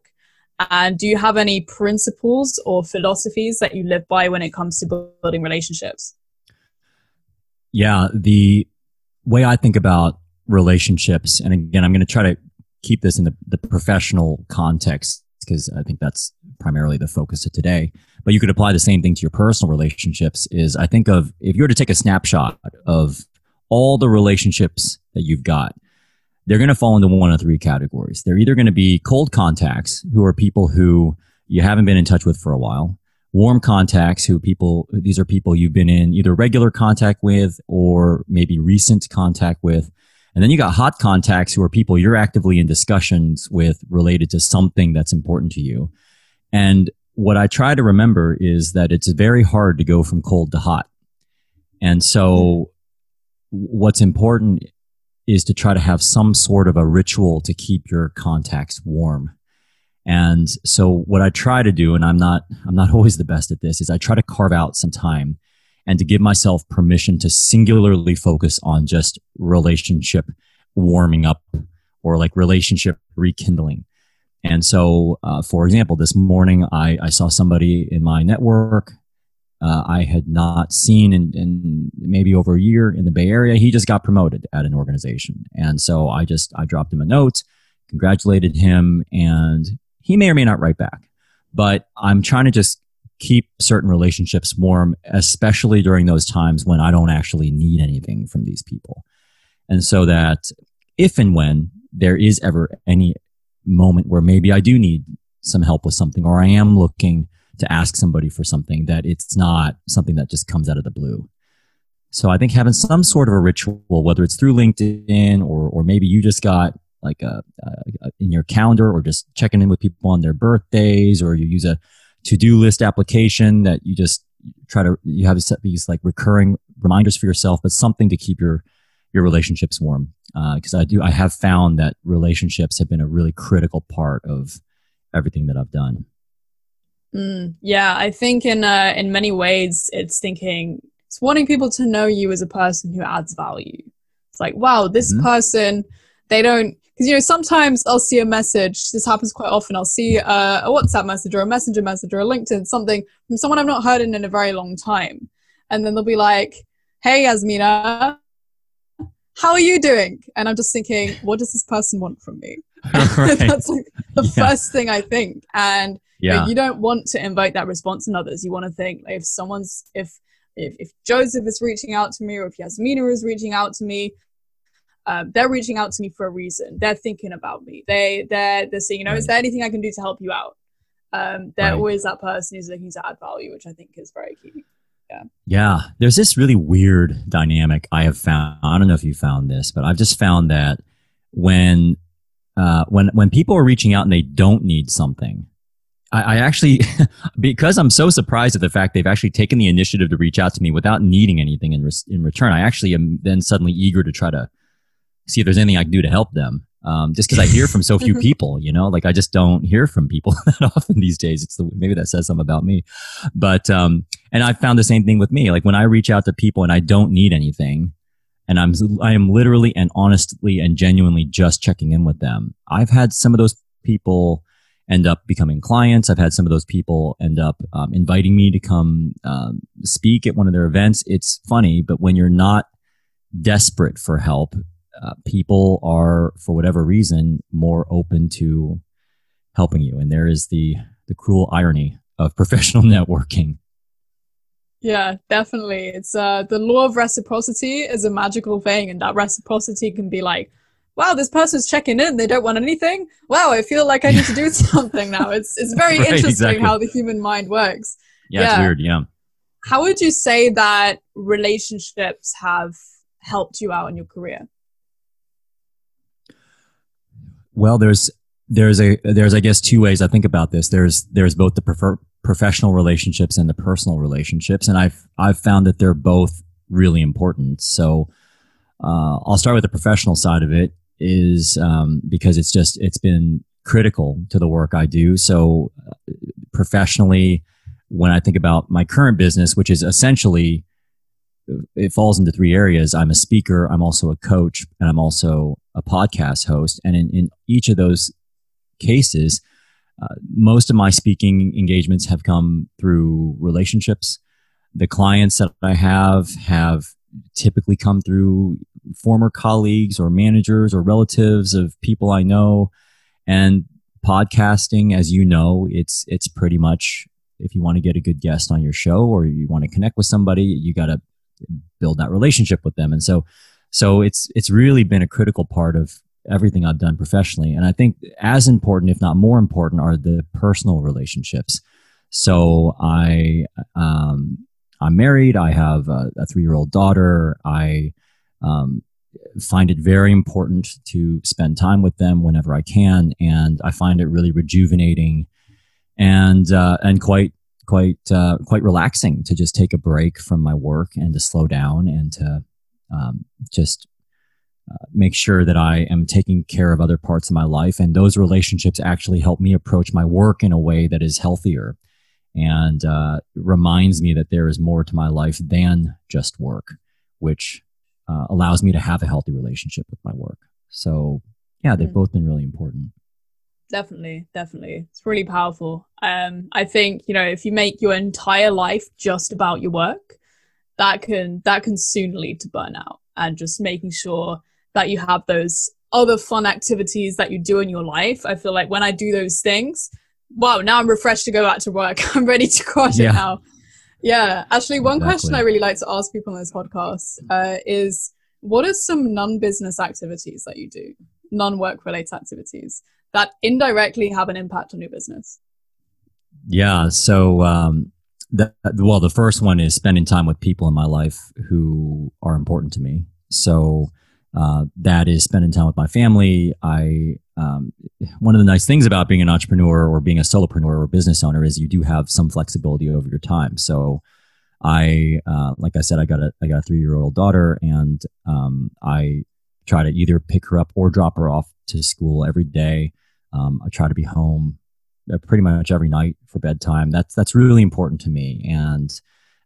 And do you have any principles or philosophies that you live by when it comes to building relationships? Yeah, the way I think about relationships, and again, I'm going to try to keep this in the, the professional context because I think that's primarily the focus of today. But you could apply the same thing to your personal relationships. Is I think of if you were to take a snapshot of all the relationships that you've got, they're going to fall into one of three categories. They're either going to be cold contacts, who are people who you haven't been in touch with for a while. Warm contacts, who people, these are people you've been in either regular contact with or maybe recent contact with. And then you got hot contacts who are people you're actively in discussions with related to something that's important to you. And what I try to remember is that it's very hard to go from cold to hot. And so what's important is to try to have some sort of a ritual to keep your contacts warm. And so what I try to do, and I'm not, I'm not always the best at this, is I try to carve out some time and to give myself permission to singularly focus on just relationship warming up or like relationship rekindling. And so, uh, for example, this morning I, I, saw somebody in my network uh, I had not seen in, in, maybe over a year in the Bay Area. He just got promoted at an organization, and so I just I dropped him a note, congratulated him, and he may or may not write back. But I'm trying to just keep certain relationships warm, especially during those times when I don't actually need anything from these people. And so that if and when there is ever any moment where maybe I do need some help with something or I am looking to ask somebody for something, that it's not something that just comes out of the blue. So I think having some sort of a ritual, whether it's through LinkedIn or, or maybe you just got like a, a, in your calendar or just checking in with people on their birthdays or you use a to-do list application that you just try to you have to set these like recurring reminders for yourself but something to keep your your relationships warm. Because uh, i do i have found that relationships have been a really critical part of everything that i've done. Mm, yeah i think in uh, in many ways it's thinking it's wanting people to know you as a person who adds value. It's like wow this mm-hmm. person they don't because you know sometimes I'll see a message. This happens quite often. I'll see a, a WhatsApp message or a Messenger message or a LinkedIn something from someone I've not heard in in a very long time, and then they'll be like, "Hey, Yasmina, how are you doing?" And I'm just thinking, what does this person want from me? That's like the yeah. first thing I think, and yeah. you, know, you don't want to invite that response in others. You want to think like, if someone's if if, if Joseph is reaching out to me or if Yasmina is reaching out to me, um, they're reaching out to me for a reason. They're thinking about me. They they're they're saying, you know, right. is there anything I can do to help you out? Um, they're right. always that person who's looking to add value, which I think is very key. Yeah. Yeah. There's this really weird dynamic I have found. I don't know if you found this, but I've just found that when uh, when when people are reaching out and they don't need something, I, I actually because I'm so surprised at the fact they've actually taken the initiative to reach out to me without needing anything in re- in return. I actually am then suddenly eager to try to see if there's anything I can do to help them. Um, just because I hear from so few people, you know, like I just don't hear from people that often these days. It's the, maybe that says something about me, but, um, and I found the same thing with me. Like when I reach out to people and I don't need anything and I'm, I am literally and honestly and genuinely just checking in with them. I've had some of those people end up becoming clients. I've had some of those people end up um, inviting me to come um, speak at one of their events. It's funny, but when you're not desperate for help, uh, people are, for whatever reason, more open to helping you. And there is the the cruel irony of professional networking. Yeah, definitely. It's uh, the law of reciprocity is a magical thing, and that reciprocity can be like, wow, this person's checking in. They don't want anything. Wow, I feel like I need to do something now. It's it's very right, interesting exactly. how the human mind works. Yeah, yeah, it's weird. Yeah. How would you say that relationships have helped you out in your career? Well, there's there's a there's I guess two ways I think about this. There's there's both the prefer, professional relationships and the personal relationships, and I've I've found that they're both really important. So uh, I'll start with the professional side of it, is um, because it's just it's been critical to the work I do. So uh, professionally, when I think about my current business, which is essentially it falls into three areas. I'm a speaker, I'm also a coach, and I'm also a podcast host. And in, in each of those cases, uh, most of my speaking engagements have come through relationships. The clients that I have have typically come through former colleagues or managers or relatives of people I know. And podcasting, as you know, it's it's pretty much if you want to get a good guest on your show or you want to connect with somebody, you got to build that relationship with them. And so, so it's it's really been a critical part of everything I've done professionally. And I think as important, if not more important, are the personal relationships. So I um, I'm married. I have a, a three year old daughter. I um, find it very important to spend time with them whenever I can, and I find it really rejuvenating and uh, and quite quite uh, quite relaxing to just take a break from my work and to slow down and to um, just uh, make sure that I am taking care of other parts of my life. And those relationships actually help me approach my work in a way that is healthier and uh, reminds me that there is more to my life than just work, which uh, allows me to have a healthy relationship with my work. So, yeah, they've mm. both been really important definitely definitely it's really powerful um i think you know if you make your entire life just about your work that can that can soon lead to burnout and just making sure that you have those other fun activities that you do in your life i feel like when i do those things wow now i'm refreshed to go back to work i'm ready to crush yeah. it now yeah actually one exactly. question i really like to ask people on this podcast uh, is what are some non-business activities that you do non-work related activities that indirectly have an impact on your business? Yeah. So, um, the, well, the first one is spending time with people in my life who are important to me. So, uh, that is spending time with my family. I, um, one of the nice things about being an entrepreneur or being a solopreneur or business owner is you do have some flexibility over your time. So, I, uh, like I said, I got a, I got a three year old daughter and, um, I try to either pick her up or drop her off to school every day. Um, I try to be home pretty much every night for bedtime. That's that's really important to me, and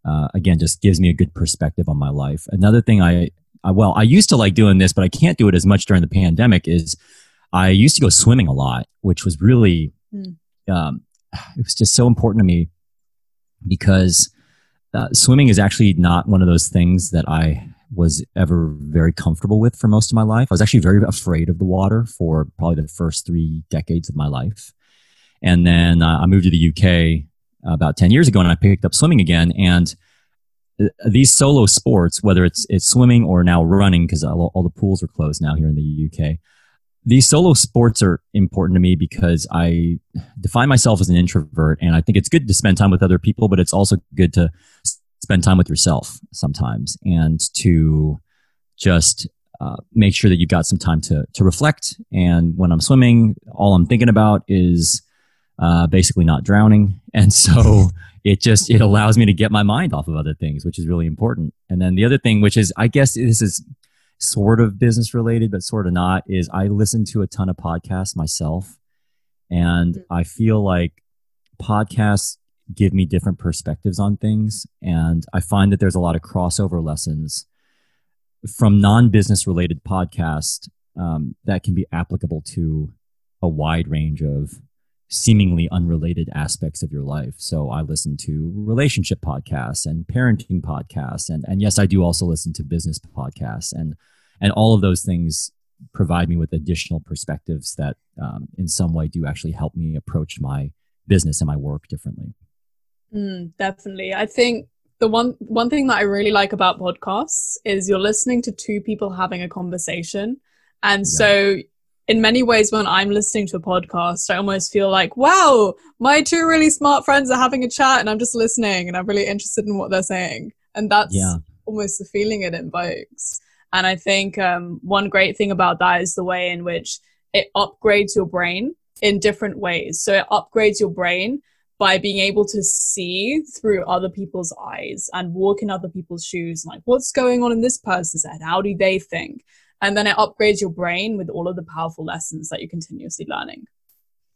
uh, again, just gives me a good perspective on my life. Another thing I, I well, I used to like doing this, but I can't do it as much during the pandemic. Is I used to go swimming a lot, which was really mm. um, it was just so important to me because uh, swimming is actually not one of those things that I was ever very comfortable with for most of my life. I was actually very afraid of the water for probably the first three decades of my life. And then uh, I moved to the UK about 10 years ago and I picked up swimming again. And uh, these solo sports, whether it's, it's swimming or now running, because all, all the pools are closed now here in the UK, these solo sports are important to me because I define myself as an introvert and I think it's good to spend time with other people, but it's also good to spend time with yourself sometimes and to just uh, make sure that you've got some time to to reflect. And when I'm swimming, all I'm thinking about is uh, basically not drowning, and so it just it allows me to get my mind off of other things, which is really important. And then the other thing, which is I guess this is sort of business related, but sort of not, is I listen to a ton of podcasts myself, and mm-hmm. I feel like podcasts give me different perspectives on things. And I find that there's a lot of crossover lessons from non business related podcasts um, that can be applicable to a wide range of seemingly unrelated aspects of your life. So I listen to relationship podcasts and parenting podcasts. And, and yes, I do also listen to business podcasts. And, and all of those things provide me with additional perspectives that um, in some way do actually help me approach my business and my work differently. Mm, definitely. I think the one one thing that I really like about podcasts is you're listening to two people having a conversation. And yeah. so in many ways when I'm listening to a podcast, I almost feel like, wow, my two really smart friends are having a chat and I'm just listening and I'm really interested in what they're saying. And that's yeah. almost the feeling it invokes. And I think um, one great thing about that is the way in which it upgrades your brain in different ways. So it upgrades your brain by being able to see through other people's eyes and walk in other people's shoes like what's going on in this person's head how do they think and then it upgrades your brain with all of the powerful lessons that you're continuously learning.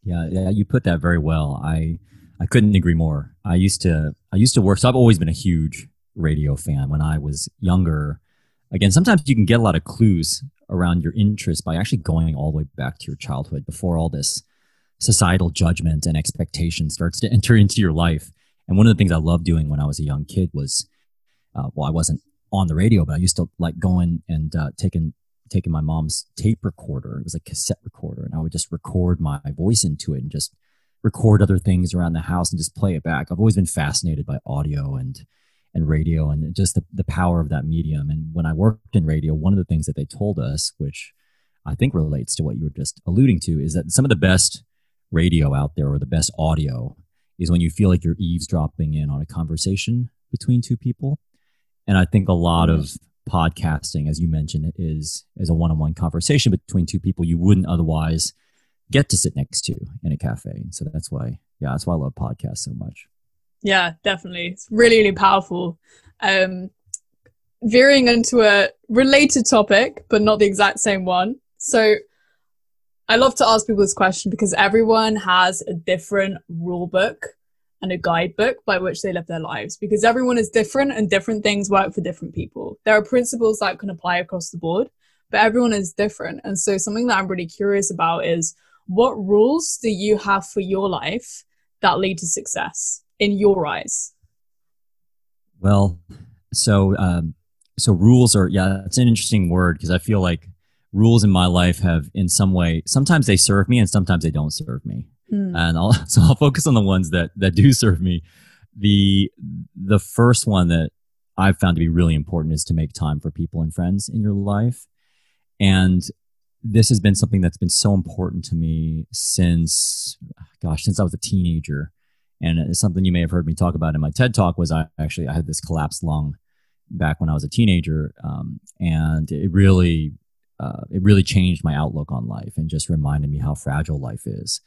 Yeah yeah you put that very well. I i couldn't agree more. I used to i used to work so i've always been a huge radio fan when i was younger. Again sometimes you can get a lot of clues around your interest by actually going all the way back to your childhood before all this societal judgment and expectation starts to enter into your life. And one of the things I loved doing when I was a young kid was, uh, well, I wasn't on the radio, but I used to like going and uh, taking taking my mom's tape recorder. It was a cassette recorder, and I would just record my voice into it and just record other things around the house and just play it back. I've always been fascinated by audio and and radio and just the, the power of that medium. And when I worked in radio, one of the things that they told us, which I think relates to what you were just alluding to, is that some of the best radio out there or the best audio is when you feel like you're eavesdropping in on a conversation between two people. And I think a lot of podcasting, as you mentioned, is is a one-on-one conversation between two people you wouldn't otherwise get to sit next to in a cafe. So that's why, yeah, that's why I love podcasts so much. Yeah, definitely. It's really, really powerful. Um, veering into a related topic, but not the exact same one. So I love to ask people this question because everyone has a different rule book and a guidebook by which they live their lives because everyone is different and different things work for different people. There are principles that can apply across the board, but everyone is different. And so something that I'm really curious about is what rules do you have for your life that lead to success in your eyes? Well, so um, so rules are yeah, it's an interesting word because I feel like rules in my life have in some way sometimes they serve me and sometimes they don't serve me mm. and i'll so i'll focus on the ones that that do serve me the the first one that i've found to be really important is to make time for people and friends in your life and this has been something that's been so important to me since gosh since i was a teenager and it's something you may have heard me talk about in my ted talk was i actually i had this collapsed lung back when i was a teenager um, and it really uh, it really changed my outlook on life and just reminded me how fragile life is.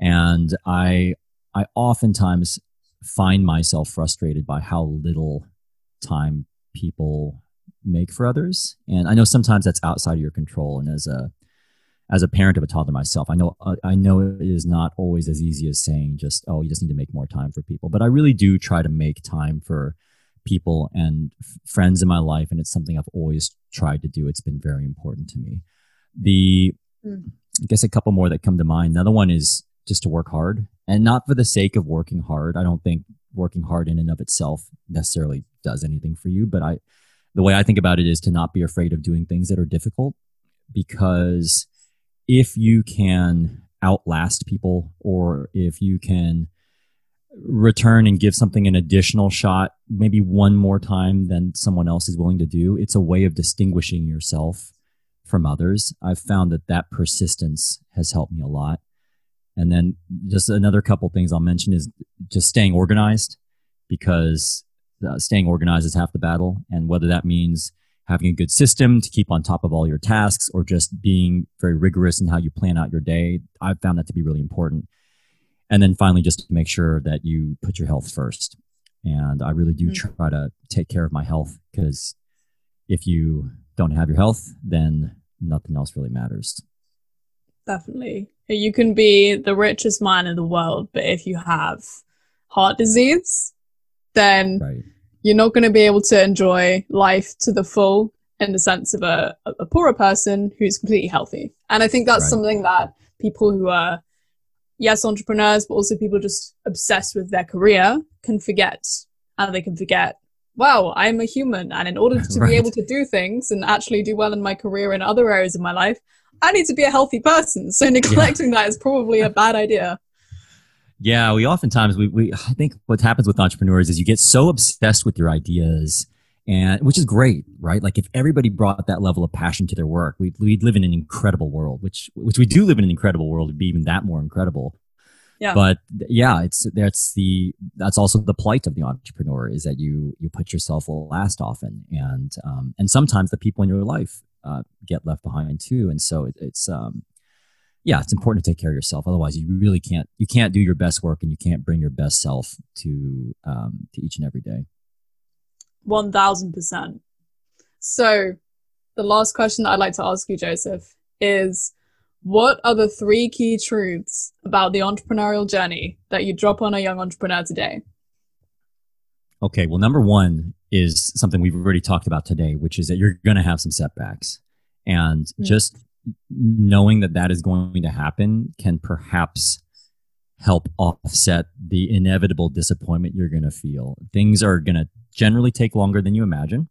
And I, I oftentimes find myself frustrated by how little time people make for others. And I know sometimes that's outside of your control. And as a, as a parent of a toddler myself, I know uh, I know it is not always as easy as saying just oh you just need to make more time for people. But I really do try to make time for people and f- friends in my life, and it's something I've always tried to do. It's been very important to me. The mm. I guess a couple more that come to mind. Another one is just to work hard, and not for the sake of working hard. I don't think working hard in and of itself necessarily does anything for you, but I the way I think about it is to not be afraid of doing things that are difficult because if you can outlast people or if you can return and give something an additional shot, maybe one more time than someone else is willing to do, it's a way of distinguishing yourself from others. I've found that that persistence has helped me a lot. And then just another couple things I'll mention is just staying organized because uh, staying organized is half the battle. And whether that means having a good system to keep on top of all your tasks or just being very rigorous in how you plan out your day, I've found that to be really important and then finally just to make sure that you put your health first and i really do mm-hmm. try to take care of my health because if you don't have your health then nothing else really matters definitely you can be the richest man in the world but if you have heart disease then right. you're not going to be able to enjoy life to the full in the sense of a, a poorer person who's completely healthy and i think that's right. something that people who are yes, entrepreneurs, but also people just obsessed with their career can forget. And they can forget, wow, I'm a human. And in order to right. be able to do things and actually do well in my career in other areas of my life, I need to be a healthy person. So neglecting yeah. that is probably a bad idea. Yeah, we oftentimes we, we I think what happens with entrepreneurs is you get so obsessed with your ideas and which is great, right? Like if everybody brought that level of passion to their work, we'd, we'd live in an incredible world, which which we do live in an incredible world. It'd be even that more incredible. Yeah. But yeah, it's that's the that's also the plight of the entrepreneur is that you you put yourself last often, and um, and sometimes the people in your life uh, get left behind too, and so it, it's um, yeah, it's important to take care of yourself. Otherwise, you really can't you can't do your best work and you can't bring your best self to um, to each and every day. One thousand percent. So, the last question that I'd like to ask you, Joseph, is what are the three key truths about the entrepreneurial journey that you drop on a young entrepreneur today? Okay, well, number one is something we've already talked about today, which is that you're going to have some setbacks. And mm. just knowing that that is going to happen can perhaps help offset the inevitable disappointment you're going to feel. Things are going to generally take longer than you imagine.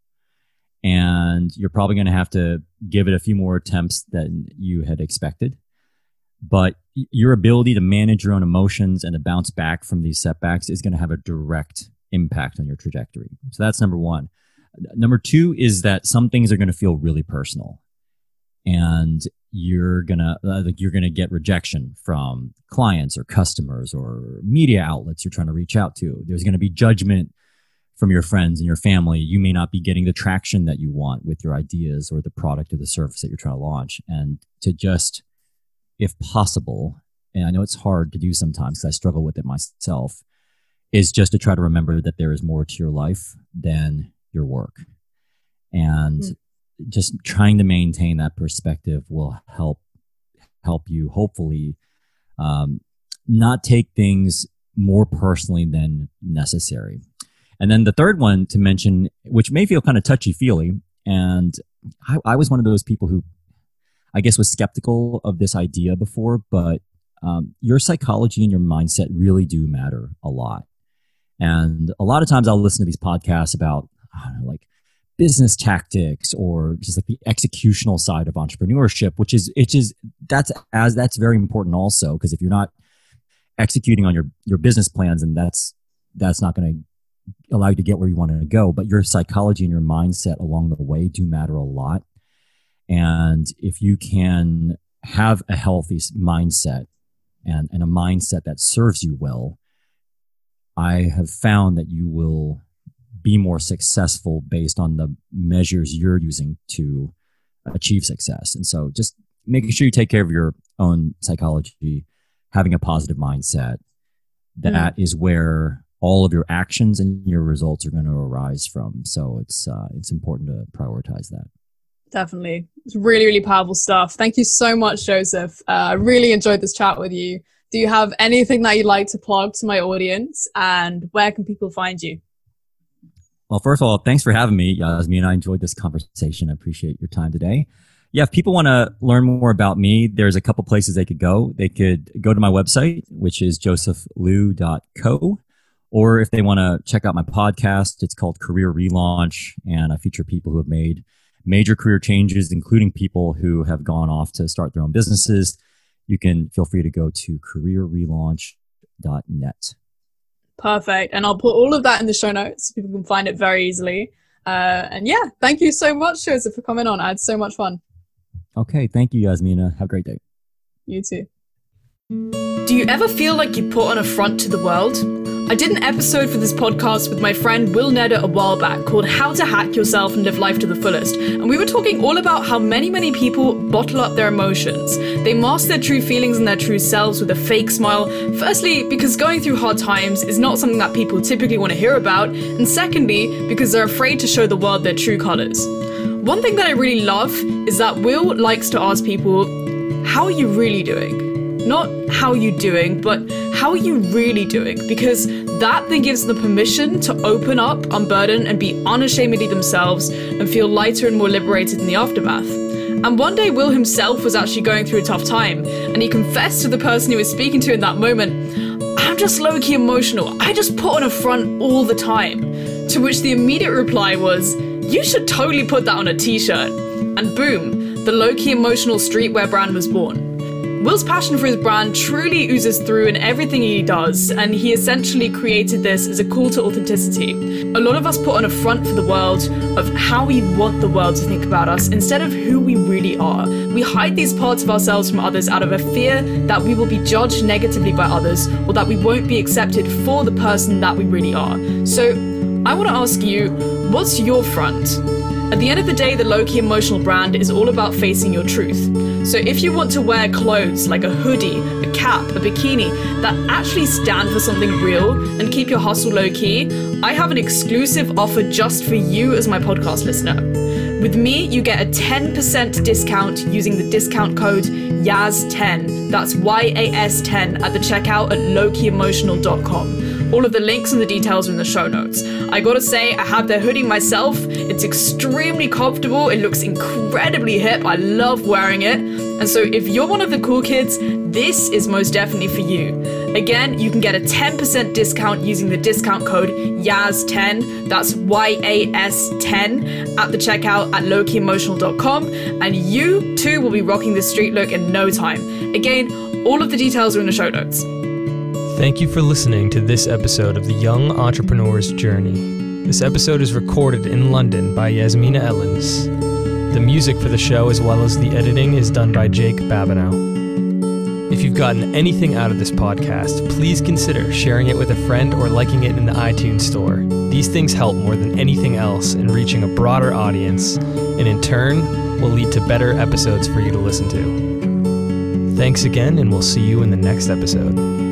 And you're probably going to have to give it a few more attempts than you had expected. But your ability to manage your own emotions and to bounce back from these setbacks is going to have a direct impact on your trajectory. So that's number one. Number two is that some things are going to feel really personal and you're gonna uh, like you're gonna get rejection from clients or customers or media outlets you're trying to reach out to there's gonna be judgment from your friends and your family you may not be getting the traction that you want with your ideas or the product or the service that you're trying to launch and to just if possible and i know it's hard to do sometimes because i struggle with it myself is just to try to remember that there is more to your life than your work and mm just trying to maintain that perspective will help help you hopefully um, not take things more personally than necessary. And then the third one to mention, which may feel kind of touchy feely, and I, I, was one of those people who I guess was skeptical of this idea before, but um, your psychology and your mindset really do matter a lot. And a lot of times I'll listen to these podcasts about know, like business tactics or just like the executional side of entrepreneurship which is it is that's as that's very important also because if you're not executing on your your business plans and that's that's not going to allow you to get where you want to go. But your psychology and your mindset along the way do matter a lot. And if you can have a healthy mindset and, and a mindset that serves you well i have found that you will be more successful based on the measures you're using to achieve success. And so just making sure you take care of your own psychology, having a positive mindset, That mm. is where all of your actions and your results are going to arise from. So it's uh, it's important to prioritize that. Definitely, it's really really powerful stuff. Thank you so much, Joseph. Uh, I really enjoyed this chat with you. Do you have anything that you'd like to plug to my audience, and where can people find you? Well, first of all, thanks for having me, Yasmin. I enjoyed this conversation. I appreciate your time today. Yeah, if people want to learn more about me, there's a couple places they could go. They could go to my website, which is josephliu.co. Or if they want to check out my podcast, it's called Career Relaunch, and I feature people who have made major career changes, including people who have gone off to start their own businesses. You can feel free to go to careerrelaunch.net. Perfect. And I'll put all of that in the show notes so people can find it very easily. Uh, and yeah, thank you so much, Joseph, for coming on. I had so much fun. Okay. Thank you, Yasmina. Have a great day. You too. Do you ever feel like you put on a front to the world? I did an episode for this podcast with my friend Will Nedder a while back called How to Hack Yourself and Live Life to the Fullest. And we were talking all about how many, many people bottle up their emotions. They mask their true feelings and their true selves with a fake smile. Firstly, because going through hard times is not something that people typically want to hear about. And secondly, because they're afraid to show the world their true colors. One thing that I really love is that Will likes to ask people, How are you really doing? Not how you're you doing, but how are you really doing? Because that then gives them permission to open up, unburden, and be unashamedly themselves and feel lighter and more liberated in the aftermath. And one day, Will himself was actually going through a tough time, and he confessed to the person he was speaking to in that moment, I'm just low key emotional. I just put on a front all the time. To which the immediate reply was, You should totally put that on a t shirt. And boom, the low key emotional streetwear brand was born. Will's passion for his brand truly oozes through in everything he does, and he essentially created this as a call to authenticity. A lot of us put on a front for the world of how we want the world to think about us instead of who we really are. We hide these parts of ourselves from others out of a fear that we will be judged negatively by others or that we won't be accepted for the person that we really are. So, I want to ask you, what's your front? At the end of the day, the low key emotional brand is all about facing your truth. So if you want to wear clothes like a hoodie, a cap, a bikini that actually stand for something real and keep your hustle low key, I have an exclusive offer just for you as my podcast listener. With me, you get a 10% discount using the discount code YAS10. That's Y A S 10 at the checkout at lowkeyemotional.com. All of the links and the details are in the show notes. I gotta say, I have their hoodie myself. It's extremely comfortable, it looks incredibly hip. I love wearing it. And so, if you're one of the cool kids, this is most definitely for you. Again, you can get a 10% discount using the discount code YAS10, that's Y A S 10, at the checkout at lowkeyemotional.com, and you too will be rocking the street look in no time. Again, all of the details are in the show notes. Thank you for listening to this episode of The Young Entrepreneur's Journey. This episode is recorded in London by Yasmina Ellens. The music for the show, as well as the editing, is done by Jake Babineau. If you've gotten anything out of this podcast, please consider sharing it with a friend or liking it in the iTunes Store. These things help more than anything else in reaching a broader audience, and in turn, will lead to better episodes for you to listen to. Thanks again, and we'll see you in the next episode.